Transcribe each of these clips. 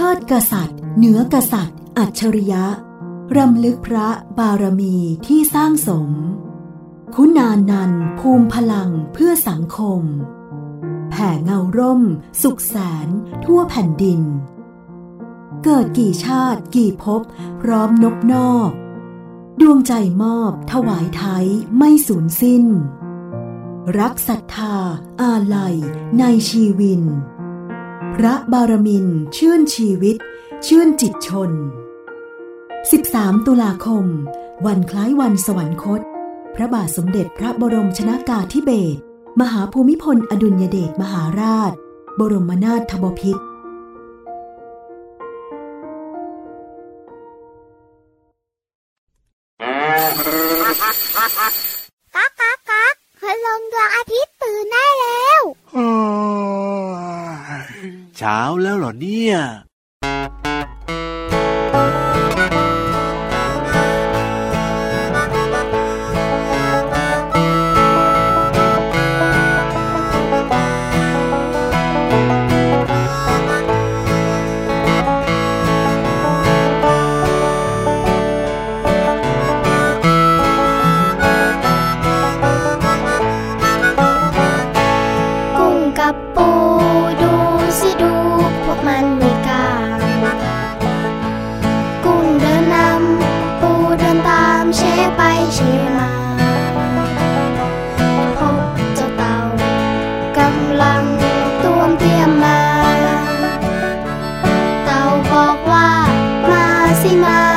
ชิดกษัตริย์ เหนือกษัตริย์ อัจฉริยะ รำลึกพระบารมีที่สร้างสม คุณานันภูมิพลังเพื่อสังคม แผ่เงาร่ม สุขแสน ทั่วแผ่นดิน เกิดกี่ชาติกี่ภพพร้อมนบนอบดวงใจมอบถวายไทยไม่สูญสิ้น รักศรัทธา อาลัยในชีวิน ระบารมินชื่นชีวิต ชื่นจิตชน 13 ตุลาคม วันคล้ายวันสวรรคต พระบาทสมเด็จพระบรมชนากาธิเบศรมหาภูมิพลอดุลยเดชมหาราช บรมนาถบพิตร เช้าแล้วเหรอเนี่ย บอกว่ามาสิมา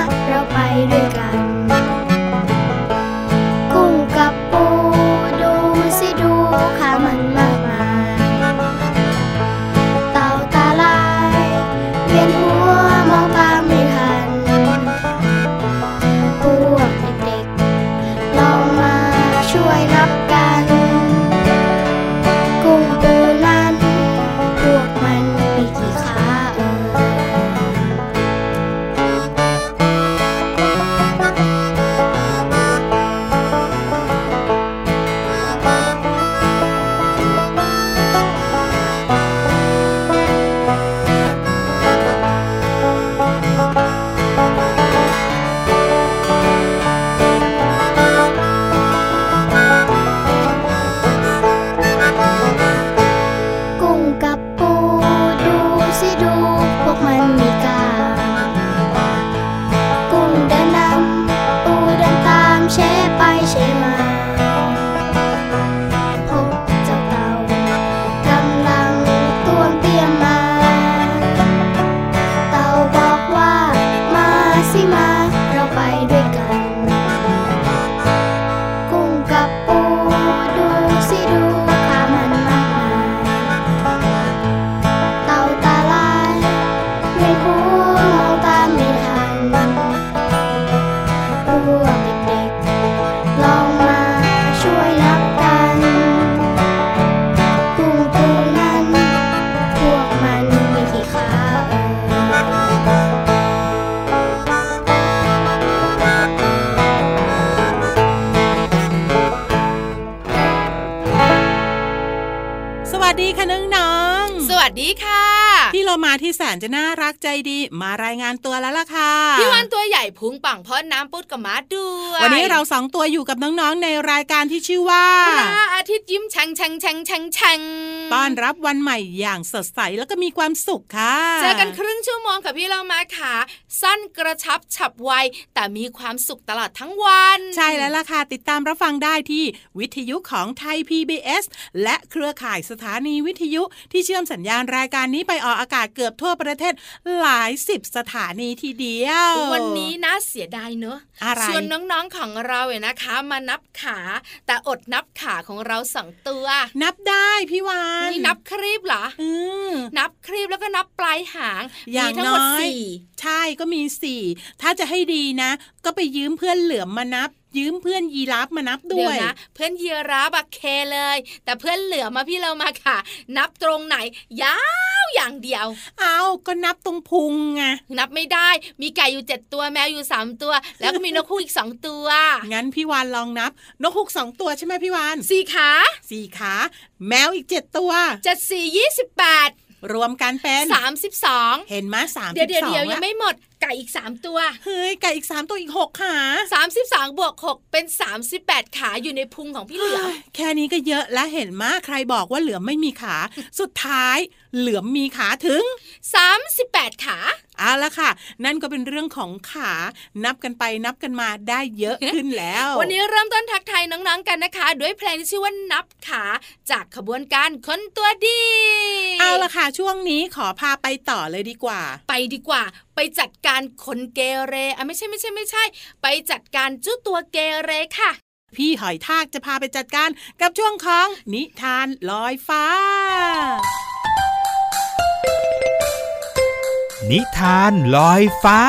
มาที่แสนจะน่ารักใจดี มารายงานตัวแล้วล่ะค่ะพี่วันตัวใหญ่พุงป่องพ่นน้ำปุดกับมาด้วยวันนี้เราสองตัวอยู่กับน้องๆในรายการที่ชื่อว่าพระอาทิตย์ยิ้มแฉ่งแฉ่งแฉ่งแฉ่งแฉ่งต้อนรับวันใหม่อย่างสดใสแล้วก็มีความสุขค่ะเจอกันครึ่งชั่วโมงกับพี่เรามาค่ะ สั้นกระชับฉับไวแต่มีความสุขตลอดทั้งวัน ใช่แล้วล่ะค่ะติดตามรับฟังได้ที่วิทยุของไทย PBS และเครือข่ายสถานีวิทยุที่เชื่อมสัญญาณรายการนี้ไปออกอากาศเกือบทั่วประเทศหลายสิบสถานีทีเดียว วันนี้น่าเสียดายเนอะอะไรชวนน้องๆของเราเนี่ยนะคะ มานับขา แต่อดนับขาของเราสองตัว นับได้พี่วานนี่นับครีบเหรออืมนับครีบแล้วก็นับปลายหางอย่างมีทั้งหมดน้อยสี่ใช่ก็มีสี่ถ้าจะให้ดีนะ ก็ไปยืมเพื่อนเหลือมมานับยืมเพื่อนยีราฟมานับด้เดี๋วยนะเพื่อนเยียราบักเคเลย แต่เพื่อนเหลือมาพี่เรามาค่ะ นับตรงไหน ยาวอย่างเดียว เอาก็นับตรงพุงไงนับไม่ได้ มีไก่อยู่เจ็ดตัวแมวอยู่สามตัว แล้วก็มีนกคู่อีกสองตัว งั้นพี่วานลองนับ นกฮูกสองตัวใช่ไหมพี่วานสี่ขาสี่ขา แมวอีกเจ็ดตัวเจ็ดสี่ยี่สิบแปดรวมกันเป็น32เห็นไหมสามเดี๋ยวเดี๋ยวเดี๋ยวยังไม่หมดไก่อีก3ตัว เฮ้ย ไก่อีกสามตัวอีกหกขา32บวก6เป็น38ขาอยู่ในพุงของพี่เหลือมแค่นี้ก็เยอะและเห็นมาใครบอกว่าเหลือมไม่มีขา สุดท้าย เหลือมมีขาถึง 38 ขาเอาละค่ะ นั่นก็เป็นเรื่องของขานับกันไปนับกันมาได้เยอะขึ้นแล้ว วันนี้เริ่มต้นทักทายน้องๆกันนะคะ ด้วยเพลงที่ชื่อว่านับขาจากขบวนการคนตัวดี เอาละค่ะ ช่วงนี้ขอพาไปต่อเลยดีกว่า ไปดีกว่า ไปจัดการคนเกเรอะไม่ใช่ไม่ใช่ไม่ใช่ ไปจัดการเจ้าตัวเกเรค่ะพี่หอยทากจะพาไปจัดการกับช่วงของนิทานลอยฟ้า นิทานลอยฟ้า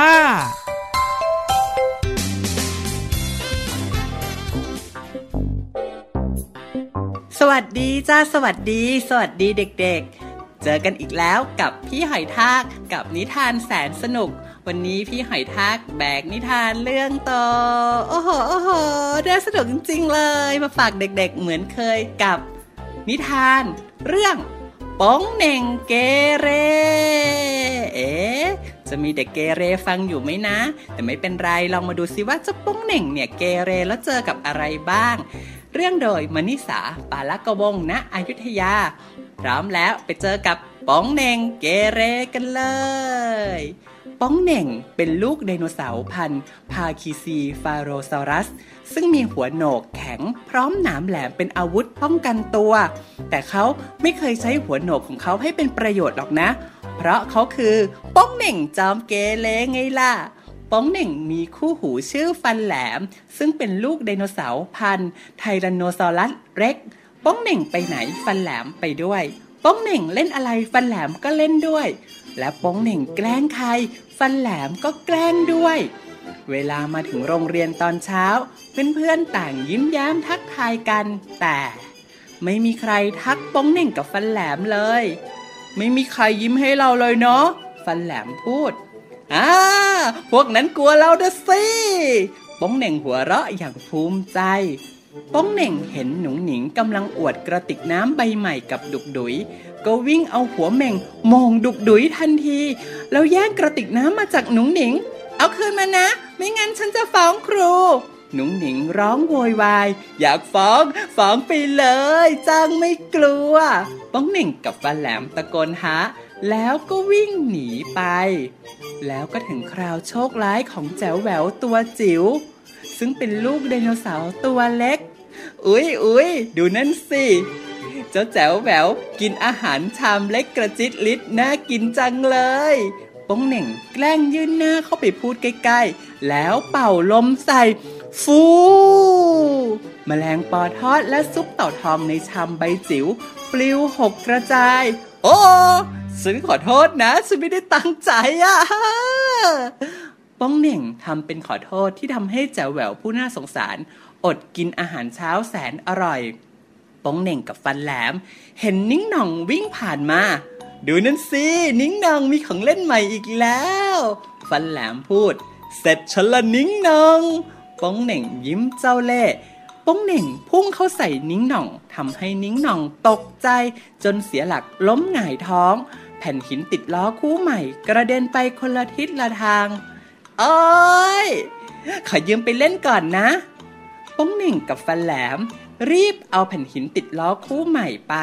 สวัสดีจ้าสวัสดี สวัสดีเด็กๆ เจอกันอีกแล้วกับพี่หอยทากกับนิทานแสนสนุก วันนี้พี่หอยทากแบกนิทานเรื่องโตอโอ้โหโอ้โหน่าสนุกจริงๆเลย มาฝากเด็กๆเหมือนเคยกับ นิทาน เรื่องป้องเหน่งเกเร จะมีเด็กเกเรฟังอยู่ไหมนะ แต่ไม่เป็นไรลองมาดูซิว่าเจ้าป้องเหน่งเนี่ยเกเรแล้วเจอกับอะไรบ้าง เรื่องโดยมณิสาปาลกวงศ์ณอยุธยา พร้อมแล้วไปเจอกับป้องเหน่งเกเรกันเลยป้องเหน่งเป็นลูกไดโนเสาร์พันธุ์พาคีซีฟาโรซอรัส ซึ่งมีหัวโหนกแข็งพร้อมหนามแหลมเป็นอาวุธป้องกันตัว แต่เขาไม่เคยใช้หัวโหนกของเขาให้เป็นประโยชน์หรอกนะเเพราะเขาคือป้องเหน่งจอมเกเรไงล่ะ ป้องเหน่งมีคู่หูชื่อฟันแหลม ซึ่งเป็นลูกไดโนเสาร์พันธุ์ไทแรนโนซอรัสเร็ก ป้องเหน่งไปไหนฟันแหลมไปด้วย ป้องเหน่งเล่นอะไรฟันแหลมก็เล่นด้วย และป้องเหน่งแกล้งใคร ฟันแหลมก็แกล้งด้วย เวลามาถึงโรงเรียนตอนเช้า เพื่อนๆต่างยิ้มแย้มทักทายกัน แต่ ไม่มีใครทักป้องเหน่งกับฟันแหลมเลย ไม่มีใครยิ้มให้เราเลยเนาะฟันแหลมพูดอ่าพวกนั้นกลัวเราเด้อสิป้องเหน่งหัวเราะอย่างภูมิใจ ป้องเหน่งเห็นหนุ่งหนิงกำลังอวดกระติกน้ำใบใหม่กับดุกดุย ก็วิ่งเอาหัวเหม่งโมงดุกดุยทันที แล้วแย่งกระติกน้ำมาจากหนุ่งหนิง เอาคืนมานะ ไม่งั้นฉันจะฟ้องครู หนุ่งหนิงร้องโวยวาย อยากฟ้อง ฟ้องไปเลยจังไม่กลัว ป้องหน่งกับฟันแหลมตะโกนหา แล้วก็วิ่งหนีไป แล้วก็ถึงคราวโชคร้ายของแจ๋วแหววตัวจิ๋ว ซึ่งเป็นลูกไดโนเสาร์ตัวเล็ก อุ๊ยอุ๊ยดูนั่นสิเจ้าแจ๋วแหววกินอาหารชามเล็กกระจิตลิดน่ากินจังเลยป้องเหน่งแกล้งยื่นหน้าเข้าไปพูดใกล้ๆ แล้วเป่าลมใส่ ฟูมแมลงปอทอดและซุปเต่าทองในชามใบจิ๋วปลิวหกกระจาย โอ้ฉันขอโทษนะฉันไม่ได้ตั้งใจอะป้องเหน่งทำเป็นขอโทษที่ทำให้แจ๋วแหววผู้น่าสงสาร อดกินอาหารเช้าแสนอร่อย ป้องเหน่งกับฟันแหลม เห็นนิ้งหน่องวิ่งผ่านมา ดูนั่นสินิ้งหน่องมีของเล่นใหม่อีกแล้ว ฟันแหลมพูด เสร็จฉันละนิ้งหน่อง ป้องเหน่งยิ้มเจ้าเล่ห์ป้องเหน่งพุ่งเข้าใส่นิ้งหน่องทำให้นิ้งหน่องตกใจ จนเสียหลักล้มหงายท้อง แผ่นหินติดล้อคู่ใหม่ กระเด็นไปคนละทิศละทางโอ้ยขอยืมไปเล่นก่อนนะ ป้องเหน่งกับฟันแหลม รีบเอาแผ่นหินติดล้อคู่ใหม่ไป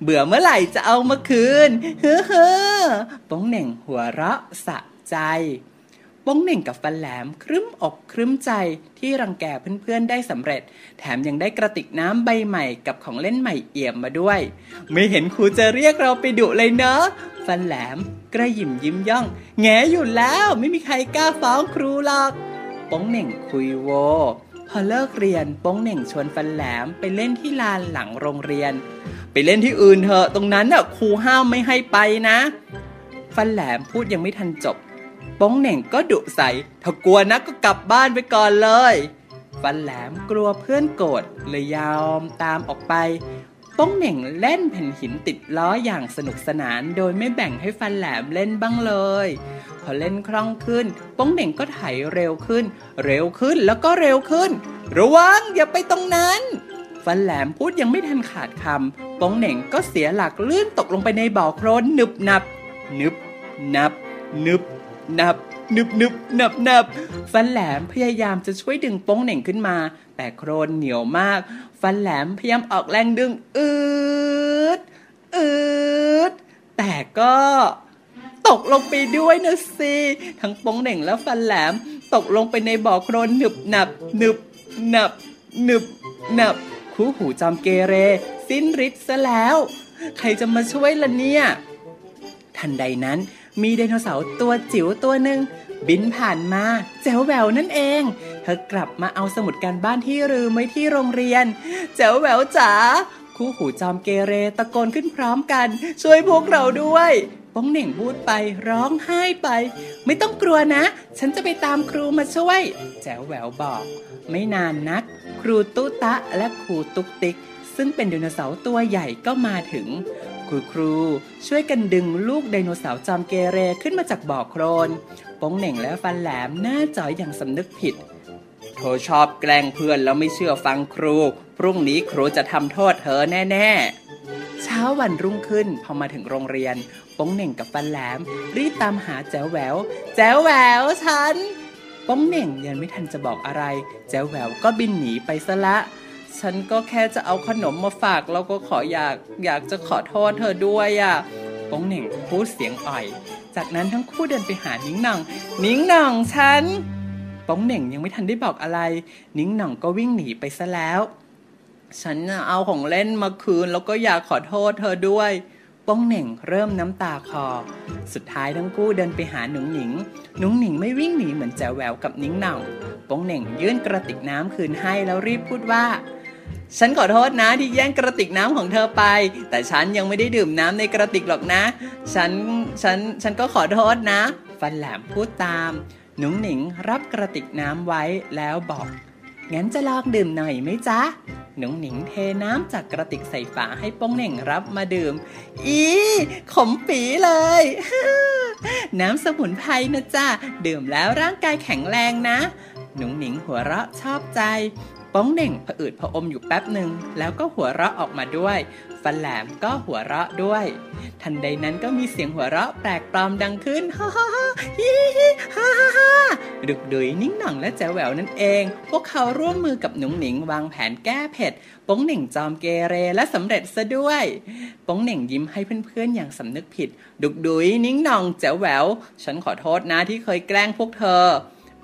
เบื่อเมื่อไหร่จะเอามาคืน เฮ้อเฮ้อป้องเหน่งหัวเราะสะใจ ป้งเหน่งกับฟันแหลมครึ้มอกครึ้มใจที่รังแกเพื่อนๆได้สำเร็จ แถมยังได้กระติกน้ำใบใหม่กับของเล่นใหม่เอี่ยมมาด้วย ไม่เห็นครูจะเรียกเราไปดุเลยเนอะฟันแหลมกระหยิมยิ้มย่อง แงอยู่แล้วไม่มีใครกล้าฟ้องครูหรอกป้งเหน่งคุยโว พอเลิกเรียนป้งเหน่งชวนฟันแหลมไปเล่นที่ลานหลังโรงเรียน ไปเล่นที่อื่นเถอะตรงนั้นน่ะครูห้ามไม่ให้ไปนะ ฟันแหลมพูดยังไม่ทันจบ ป้องเหน่งก็ดุใส ถ้ากลัวนักก็กลับบ้านไปก่อนเลย ฟันแหลมกลัวเพื่อนโกรธเลยยอมตามออกไป ป้องเหน่งเล่นแผ่นหินติดล้ออย่างสนุกสนาน โดยไม่แบ่งให้ฟันแหลมเล่นบ้างเลย พอเล่นคล่องขึ้น ป้องเหน่งก็ไถเร็วขึ้น เร็วขึ้นแล้วก็เร็วขึ้น ระวังอย่าไปตรงนั้นฟันแหลมพูดยังไม่ทันขาดคำป้องเหน่งก็เสียหลักลื่นตกลงไปในบ่อโคลนหนึบหนับ นึบนับ นึบ นับนึบนึบนับนับฟันแหลมพยายามจะช่วยดึงโป้งเหน่งขึ้นมา แต่โครนเหนียวมาก ฟันแหลมพยายามออกแรงดึงอืดอืดแต่ก็ตกลงไปด้วยนะสิทั้งโป้งเหน่งและฟันแหลม ตกลงไปในบ่อโครนหนึบหนับหนึบหนับหนึบหนับคู่หูจอมเกเร สิ้นฤทธิ์ซะแล้ว ใครจะมาช่วยล่ะเนี่ย ทันใดนั้น มีไดโนเสาร์ตัวจิ๋วตัวหนึ่งบินผ่านมาแจ๋วแหววนั่นเอง เธอกลับมาเอาสมุดการบ้านที่ลืมไว้ที่โรงเรียน แจ๋วแหววจ๋าคู่หูจอมเกเรตะโกนขึ้นพร้อมกัน ช่วยพวกเราด้วยป้องเหน่งพูดไปร้องไห้ไป ไม่ต้องกลัวนะ ฉันจะไปตามครูมาช่วย แจ๋วแหววบอก ไม่นานนัก ครูตุ๊ตะและครูตุ๊กติ๊กซึ่งเป็นไดโนเสาร์ตัวใหญ่ก็มาถึง ครูครู ช่วยกันดึงลูกไดโนเสาร์จอมเกเรขึ้นมาจากบ่อโครนป้องเหน่งและฟันแหลมหน้าจอยอย่างสำนึกผิด เธอชอบแกล้งเพื่อนแล้วไม่เชื่อฟังครู พรุ่งนี้ครูจะทำโทษเธอแน่ ๆ เช้าวันรุ่งขึ้นพอมาถึงโรงเรียนป้องเหน่งกับฟันแหลม รีบตามหาแจ๋วแหวว แจ๋วแหววฉันป้องเหน่งยังไม่ทันจะบอกอะไร แจ๋วแหววก็บินหนีไปซะละ ฉันก็แค่จะเอาขนมมาฝาก แล้วก็ขออยากอยากจะขอโทษเธอด้วยอะ่ะป้องเหน่งพูดเสียงอ่อย จากนั้นทั้งคู่เดินไปหานิ้งหน่อง นิ้งหน่องฉันป้องเหน่งยังไม่ทันได้บอกอะไร นิ้งหน่องก็วิ่งหนีไปซะแล้ว ฉันเอาของเล่นมาคืน แล้วก็อยากขอโทษเธอด้วยป้องเหน่งเริ่มน้ำตาคอ สุดท้ายทั้งคู่เดินไปหาหนุ่งหนิง หนุ่งหนิงไม่วิ่งหนีเหมือนแจวแหววกับนิ้งหน่องป้องเหน่งยื่นกระติกน้ำคืนให้แล้วรีบพูดว่า ฉันขอโทษนะที่แย่งกระติกน้ำของเธอไป แต่ฉันยังไม่ได้ดื่มน้ำในกระติกหรอกนะ ฉัน ฉัน ฉันก็ขอโทษนะ ฟันแหลมพูดตาม หนุ่งหนิงรับกระติกน้ำไว้แล้วบอก งั้นจะลองดื่มหน่อยไหมจ๊ะ หนุ่งหนิงเทน้ำจากกระติกใส่ฝาให้ป้องเหน่งรับมาดื่ม อีขมปีเลยน้ำสมุนไพรนะจ๊ะ ดื่มแล้วร่างกายแข็งแรงนะ หนุ่งหนิงหัวเราะชอบใจ ป้องเหน่งผะอืดผะอมอยู่แป๊บหนึ่งแล้วก็หัวเราะออกมาด้วยฟันแหลมก็หัวเราะด้วย ทันใดนั้นก็มีเสียงหัวเราะแปลกปลอมดังขึ้นฮ่าฮ่าฮ่าฮิฮิฮ่าฮ่าฮ่าดุกดุยนิ่งหน่องและแจ๋วแหววนั่นเอง พวกเขาร่วมมือกับหนุ่งหนิงวางแผนแก้เผ็ดป้องเหน่งจอมเกเรและสำเร็จซะด้วยป้องเหน่งยิ้มให้เพื่อนๆอย่างสำนึกผิด ดุกดุยนิ่งหน่องแจ๋วแหววฉันขอโทษนะที่เคยแกล้งพวกเธอ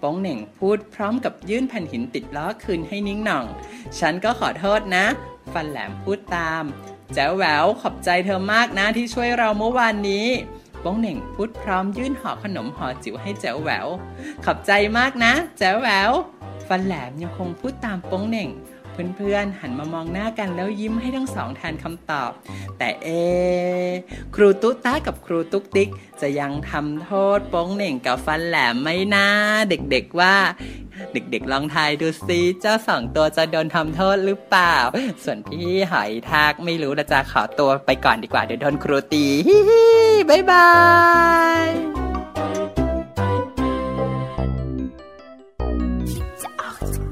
ป้องเหน่งพูดพร้อมกับยื่นแผ่นหินติดล้อคืนให้นิ้งหน่อง ฉันก็ขอโทษนะ ฟันแหลมพูดตาม แจ๋วแหววขอบใจเธอมากนะที่ช่วยเราเมื่อวานนี้ป้องเหน่งพูดพร้อมยื่นห่อขนมห่อจิ๋วให้แจ๋วแหวว ขอบใจมากนะ แจ๋วแหวว ฟันแหลมยังคงพูดตามป้องเหน่ง เพื่อนๆ หันมามองหน้ากันแล้วยิ้มให้ทั้งสองแทนคำตอบ แต่เอะครูตุ๊ต้ากับครูตุ๊กติ๊ก จะยังทำโทษโป้งเหน่งกับฟันแหลมไหม่นะเด็กๆว่า เด็กๆลองทายดูซิเจ้าสองตัวจะโดนทำโทษหรือเปล่า ส่วนพี่หอยทากไม่รู้นะจะขอตัวไปก่อนดีกว่าเดี๋ยวโดนครูตีฮิฮิบ๊ายบาย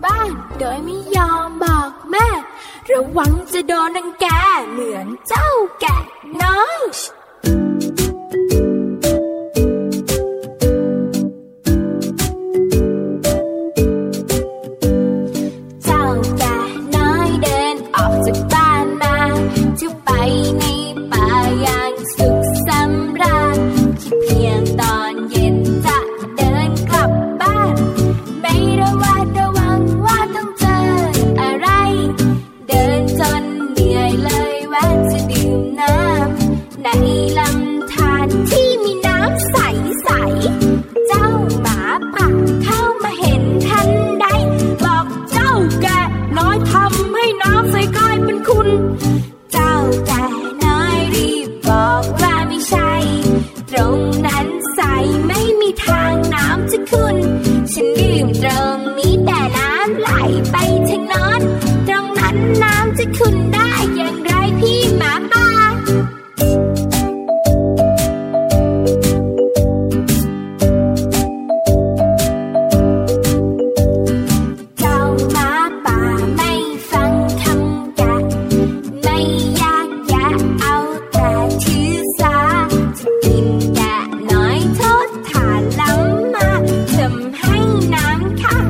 บ้านโดยไม่ยอมบอกแม่ ระวังจะโดนนังแกเหมือนเจ้าแกะน้อย 南看。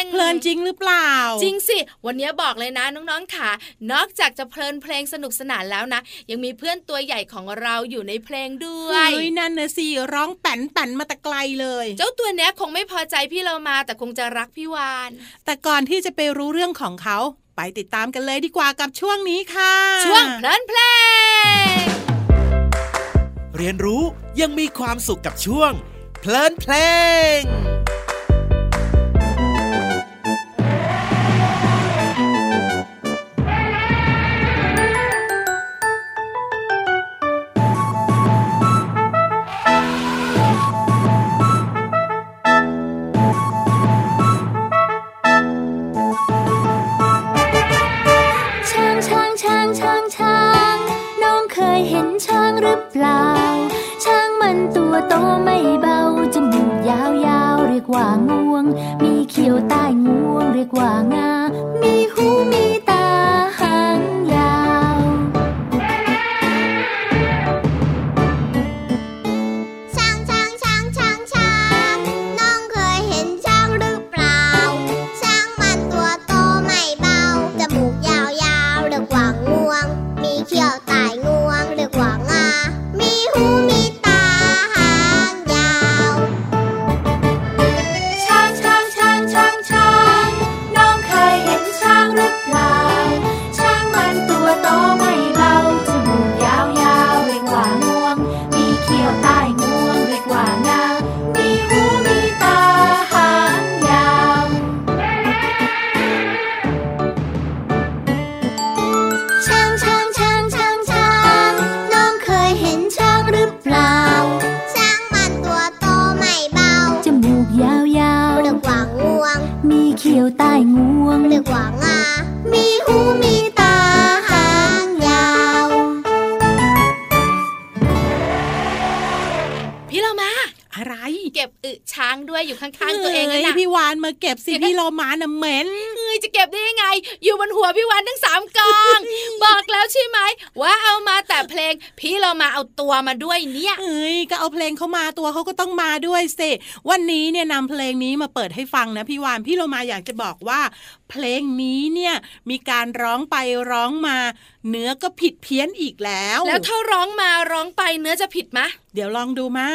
ง เพลินจริงหรือเปล่า จริงสิ วันนี้บอกเลยนะน้องๆค่ะ นอกจากจะเพลินเพลงสนุกสนานแล้วนะ ยังมีเพื่อนตัวใหญ่ของเราอยู่ในเพลงด้วยเฮ้ยนั่นนะสิร้องแป่นแป่นมาแต่ไกลเลย เจ้าตัวเนี้ยคงไม่พอใจพี่เรามา แต่คงจะรักพี่วาน แต่ก่อนที่จะไปรู้เรื่องของเขา ไปติดตามกันเลยดีกว่ากับช่วงนี้ค่ะ ช่วงเพลินเพลงเรียนรู้ยังมีความสุขกับช่วงเพลินเพลง ช้างหรือเปล่า ช้างมันตัวโตไม่เบา น่ะเหม็นเอ้ยจะเก็บได้ยังไง อยู่บนหัวพี่วานทั้งสามกอง บอกแล้วใช่ไหมว่าเอามาแต่เพลง พี่เรามาเอาตัวมาด้วยเนี่ยเอ้ยก็เอาเพลงเขามาตัวเขาก็ต้องมาด้วยสิวันนี้เนี่ยนำเพลงนี้มาเปิดให้ฟังนะพี่วานพี่โลมาอยากจะบอกว่า เพลงนี้เนี่ยมีการร้องไปร้องมา เนื้อก็ผิดเพี้ยนอีกแล้ว แล้วถ้าร้องมาร้องไปเนื้อจะผิดมะเดี๋ยวลองดูมา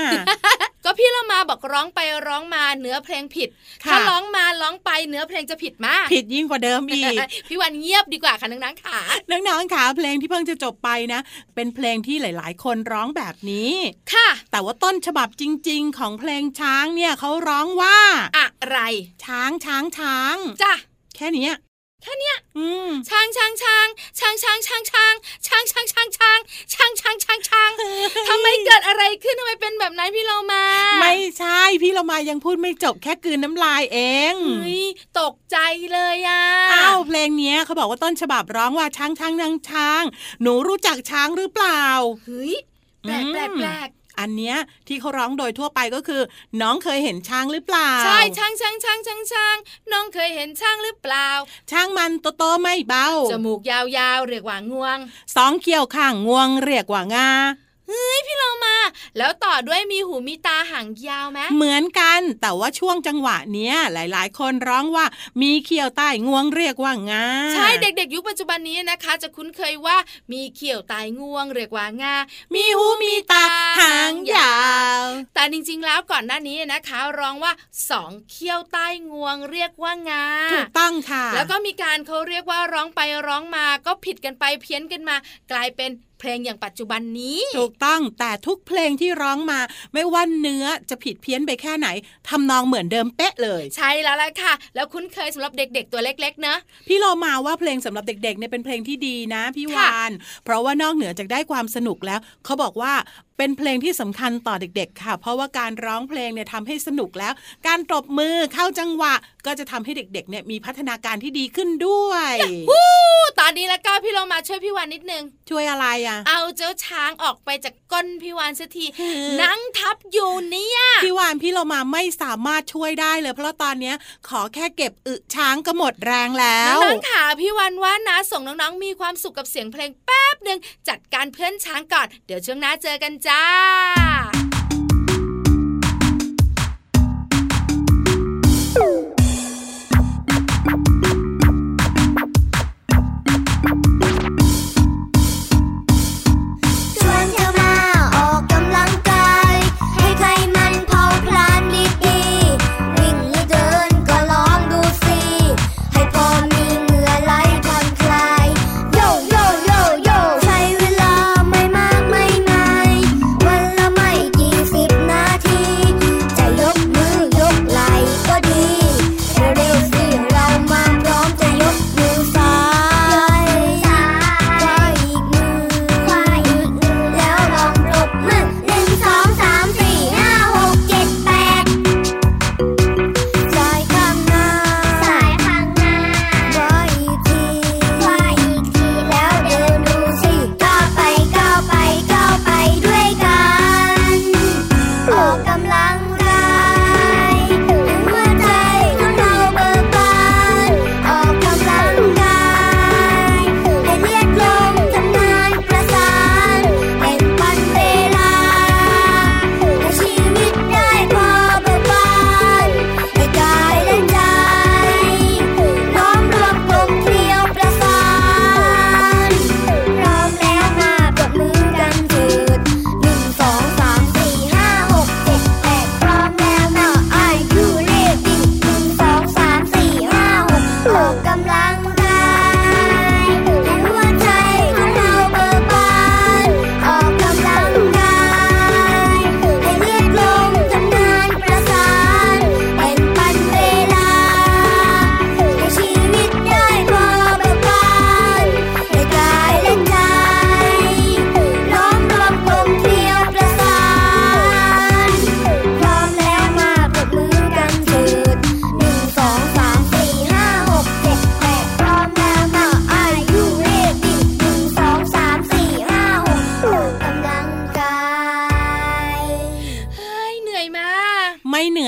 ก็พี่เรามาบอกร้องไปร้องมาเนื้อเพลงผิดค่ะถ้าร้องมาร้องไปเนื้อเพลงจะผิดมาก ผิดยิ่งกว่าเดิมอีก พี่วันเงียบดีกว่าค่ะนังๆขาน้องๆขาเพลงที่เพิ่งจะจบไปนะ เป็นเพลงที่หลาย ๆ คนร้องแบบนี้ ค่ะ แต่ว่าต้นฉบับจริง ๆ ของเพลงช้างเนี่ยเขาร้องว่า อะไร ช้างช้างช้างจ้ะแค่เนี้ย แค่เนี้ยอืมช้างช้างช้างช้างช้างช้างช้างช้างช้างช้างช้างช้างช้างช้างช้างทำไมเกิดอะไรขึ้นทำไมเป็นแบบนั้นพี่เรามา ไม่ใช่พี่เรามายังพูดไม่จบแค่กลืนน้ำลายเองเฮ้ยตกใจเลยอะอ้าวเพลงเนี้ยเขาบอกว่าต้นฉบับร้องว่าช้างช้างนางช้างหนูรู้จักช้างหรือเปล่าเฮ้ยแปลกแปลกแปลก อันเนี้ยที่เขาร้องโดยทั่วไปก็คือ น้องเคยเห็นช้างหรือเปล่า ใช่ช้างช้างช้างช้างช้างน้องเคยเห็นช้างหรือเปล่า ช้างมันโตๆไม่เบาจมูกยาวๆเรียกว่างวงสองเขี้ยวข้างงวงเรียกว่างา เฮ้ยพี่เรามา แล้วต่อด้วยมีหูมีตาหางยาวไหมเหมือนกัน แต่ว่าช่วงจังหวะเนี้ย หลาย ๆ คนร้องว่ามีเขี้ยวใต้งวงเรียกว่างา ใช่เด็ก ๆ ยุคปัจจุบันนี้นะคะ จะคุ้นเคยว่ามีเขียวตายงวงเรียกว่างา มีหูมีตาหางยาว แต่จริง ๆ แล้วก่อนหน้านี้นะคะ ร้องว่าสองเขี้ยวใต้งวงเรียกว่างา ถูกต้องค่ะ แล้วก็มีการเขาเรียกว่าร้องไปร้องมาก็ผิดกันไปเพี้ยนกันมา กลายเป็นเพลงอย่างปัจจุบันนี้ ถูกต้องแต่ทุกเพลงที่ร้องมา ไม่ว่าเนื้อจะผิดเพี้ยนไปแค่ไหนทำนองเหมือนเดิมเป๊ะเลย ใช่แล้วล่ะค่ะ แล้วคุ้นเคยสำหรับเด็ก ๆ ตัวเล็กๆเนอะพี่โลมาว่าเพลงสำหรับเด็กๆเนี่ยเป็นเพลงที่ดีนะพี่วาน เพราะว่านอกเหนือจากได้ความสนุกแล้วเขาบอกว่าเป็นเพลงที่สำคัญต่อเด็ก ๆ ค่ะ เพราะว่าการร้องเพลงเนี่ยทำให้สนุกแล้ว การตบมือเข้าจังหวะ ก็จะทำให้เด็กๆเนี่ยมีพัฒนาการที่ดีขึ้นด้วยวู้ตอนนี้แล้วก็พี่เรามาช่วยพี่วานนิดนึง ช่วยอะไรอะ เอาเจ้าช้างออกไปจากก้นพี่วานสักทีนั่งทับอยู่เนี่ยพี่วานพี่โลมาไม่สามารถช่วยได้เลย เพราะตอนเนี้ยขอแค่เก็บอึช้างก็หมดแรงแล้วน้องๆค่ะพี่วันว่านะส่งน้องๆมีความสุขกับเสียงเพลงแป๊บหนึ่งจัดการเพื่อนช้างก่อน เดี๋ยวช่วงหน้าเจอกันจ้า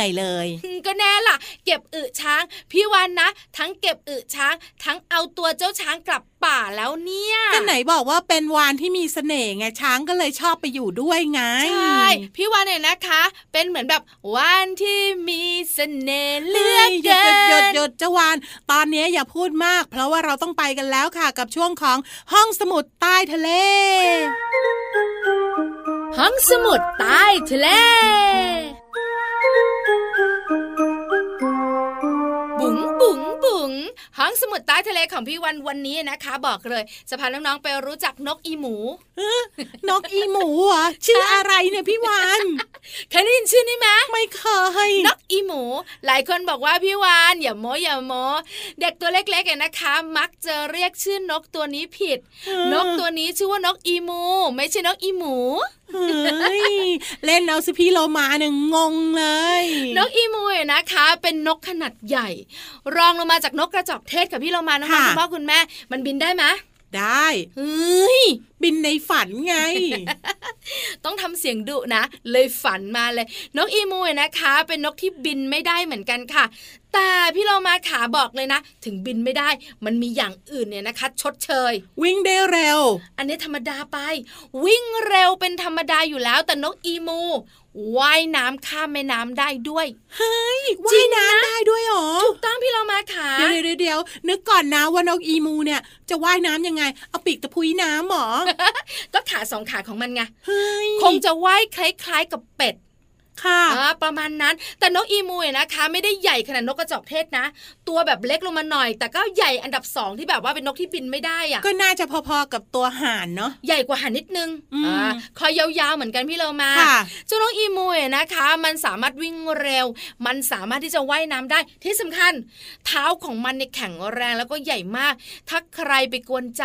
ไม่เหนื่อยเลยอืมก็แน่ล่ะ เก็บอึช้าง พี่วันนะ ทั้งเก็บอึช้าง ทั้งเอาตัวเจ้าช้างกลับป่าแล้วเนี่ยก็ไหนบอกว่าเป็นวานที่มีเสน่ห์ไงช้างก็เลยชอบไปอยู่ด้วยไงใช่พี่วันเนี่ยนะคะ เป็นเหมือนแบบวานที่มีเสน่ห์เหลืเลืออเกิหยุดหยุดนหยุดเจ้าวาน ตอนนี้อย่าพูดมาก เพราะว่าเราต้องไปกันแล้วค่ะกับช่วงของห้องสมุดใต้ทะเลห้องสมุดใต้ทะเล บุ๋งบุ๋งบุ๋งห้องสมุดใต้ทะเลของพี่วันวันนี้นะคะ บอกเลยจะพาน้องๆไปรู้จักนกอีหมูนกอีหมูเหรอชื่ออะไรเนี่ยพี่วานเคยได้ยินชื่อนี้ไหมไม่เคยนกอีหมู หลายคนบอกว่าพี่วานอย่าโมอย่าโมเด็กตัวเล็กๆเนี่ยนะคะ มักจะเรียกชื่อนกตัวนี้ผิด นกตัวนี้ชื่อว่านกอีหมู ไม่ใช่นกอีหมู เฮ้ยเล่นเอาสิพี่โลมาหนึ่งงงเลย นกอีมูเนี่ยนะคะ เป็นนกขนาดใหญ่ รองลงมาจากนกกระจอกเทศกับพี่เรามานะคะค่ะคุณพ่อคุณแม่ มันบินได้ไหมได้เฮ้ยบินในฝันไง ต้องทำเสียงดุนะ เลยฝันมาเลย นกอีมูเนี่ยนะคะ เป็นนกที่บินไม่ได้เหมือนกันค่ะแต่พี่เรามาขาบอกเลยนะ ถึงบินไม่ได้ มันมีอย่างอื่นเนี่ยนะคะ ชดเชย วิ่งได้เร็ว อันนี้ธรรมดาไป วิ่งเร็วเป็นธรรมดาอยู่แล้วแต่นกอีมูว่ายน้ำข้ามแม่น้ำได้ด้วย เฮ้ยจริว่ายงนะน้ำได้ด้วยเหรอ ถูกต้องพี่เรามาขาเดี๋ยวเดี๋ยวเดี๋ยวนึกก่อนนะว่านกอีมูเนี่ยจะว่ายน้ำยังไง เอาปีกตะพุยน้ำเหรอ ก็ขาสองขาของมันไง เฮ้ย คงจะว่ายคล้ายๆกับเป็ด ค่ะอ่าประมาณนั้น แต่นกอีมูเนี่ยนะคะ ไม่ได้ใหญ่ขนาดนกกระจอกเทศนะ ตัวแบบเล็กลงมาหน่อย แต่ก็ใหญ่อันดับสองที่แบบว่าเป็นนกที่บินไม่ได้อะก็น่าจะพอๆกับตัวห่านเนาะใหญ่กว่าหันนิดนึงอืมอ่าคอยยาวๆเหมือนกันพี่เรามาค่ะเจ้านกอีมูเนี่ยนะคะ มันสามารถวิ่งเร็ว มันสามารถที่จะว่ายน้ำได้ที่สำคัญ เท้าของมันเนี่ยแข็งแรงแล้วก็ใหญ่มาก ถ้าใครไปกวนใจ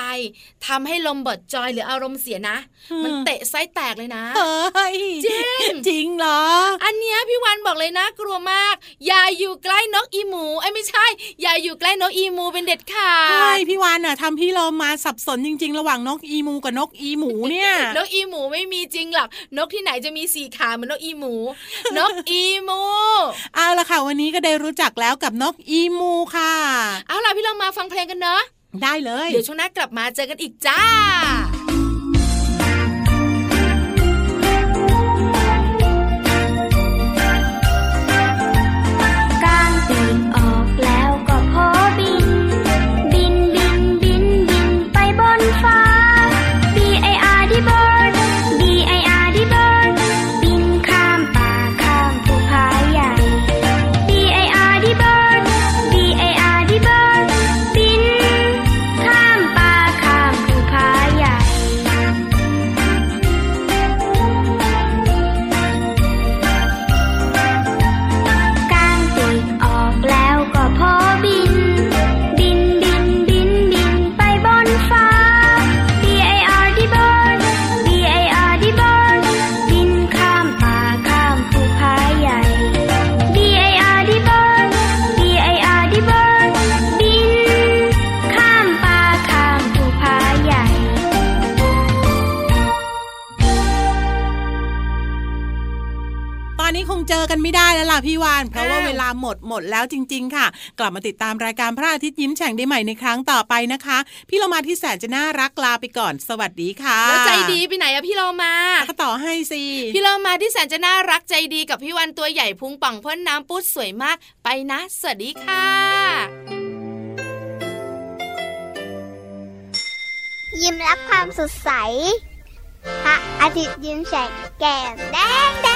ทำให้ลมเบิดจอยหรืออารมณ์เสียนะ มันเตะไส้แตกเลยนะเฮ้ยจริงจริงเหรออันเนี้ยพี่วันบอกเลยนะกลัวมาก อย่าอยู่ใกล้นกอีหมูไอ้ยไม่ใช่ อย่าอยู่ใกล้นกอีหมูเป็นเด็ดขาใช่ดพี่วานน่ะทำพี่เรามาสับสนจริง ๆ ระหว่างนกอีมูกับนกอีหมูเนี่ยนกอีหมูไม่มีจริงหรอกนกที่ไหนจะมีสี่ขาเหมือนนกอีหมู นกอีหมูเอาละค่ะวันนี้ก็ได้รู้จักแล้วกับนกอีมูค่ะ เอาล่ะพี่เรามาฟังเพลงกันเนอะได้เลย เดี๋ยวช่วงหน้ากลับมาเจอกันอีกจ้า ล้วล่ะพี่วาน เพราะว่าเวลาหมดหมดแล้วจริง ๆ ค่ะ กลับมาติดตามรายการพระอาทิตย์ยิ้มแฉ่งได้ใหม่ในครั้งต่อไปนะคะ พี่เรามาที่แสนจะน่ารักลาไปก่อน สวัสดีค่ะ แล้วใจดีไปไหนอะพี่เรามาก็ต่อให้สิพี่เรามาที่แสนจะน่ารักใจดีกับพี่วันตัวใหญ่พุงป่องพ่นน้ำปุดสวยมากไปนะ สวัสดีค่ะยิ้มรับความสดใส พระอาทิตย์ยิ้มแฉกแก้มแดงแด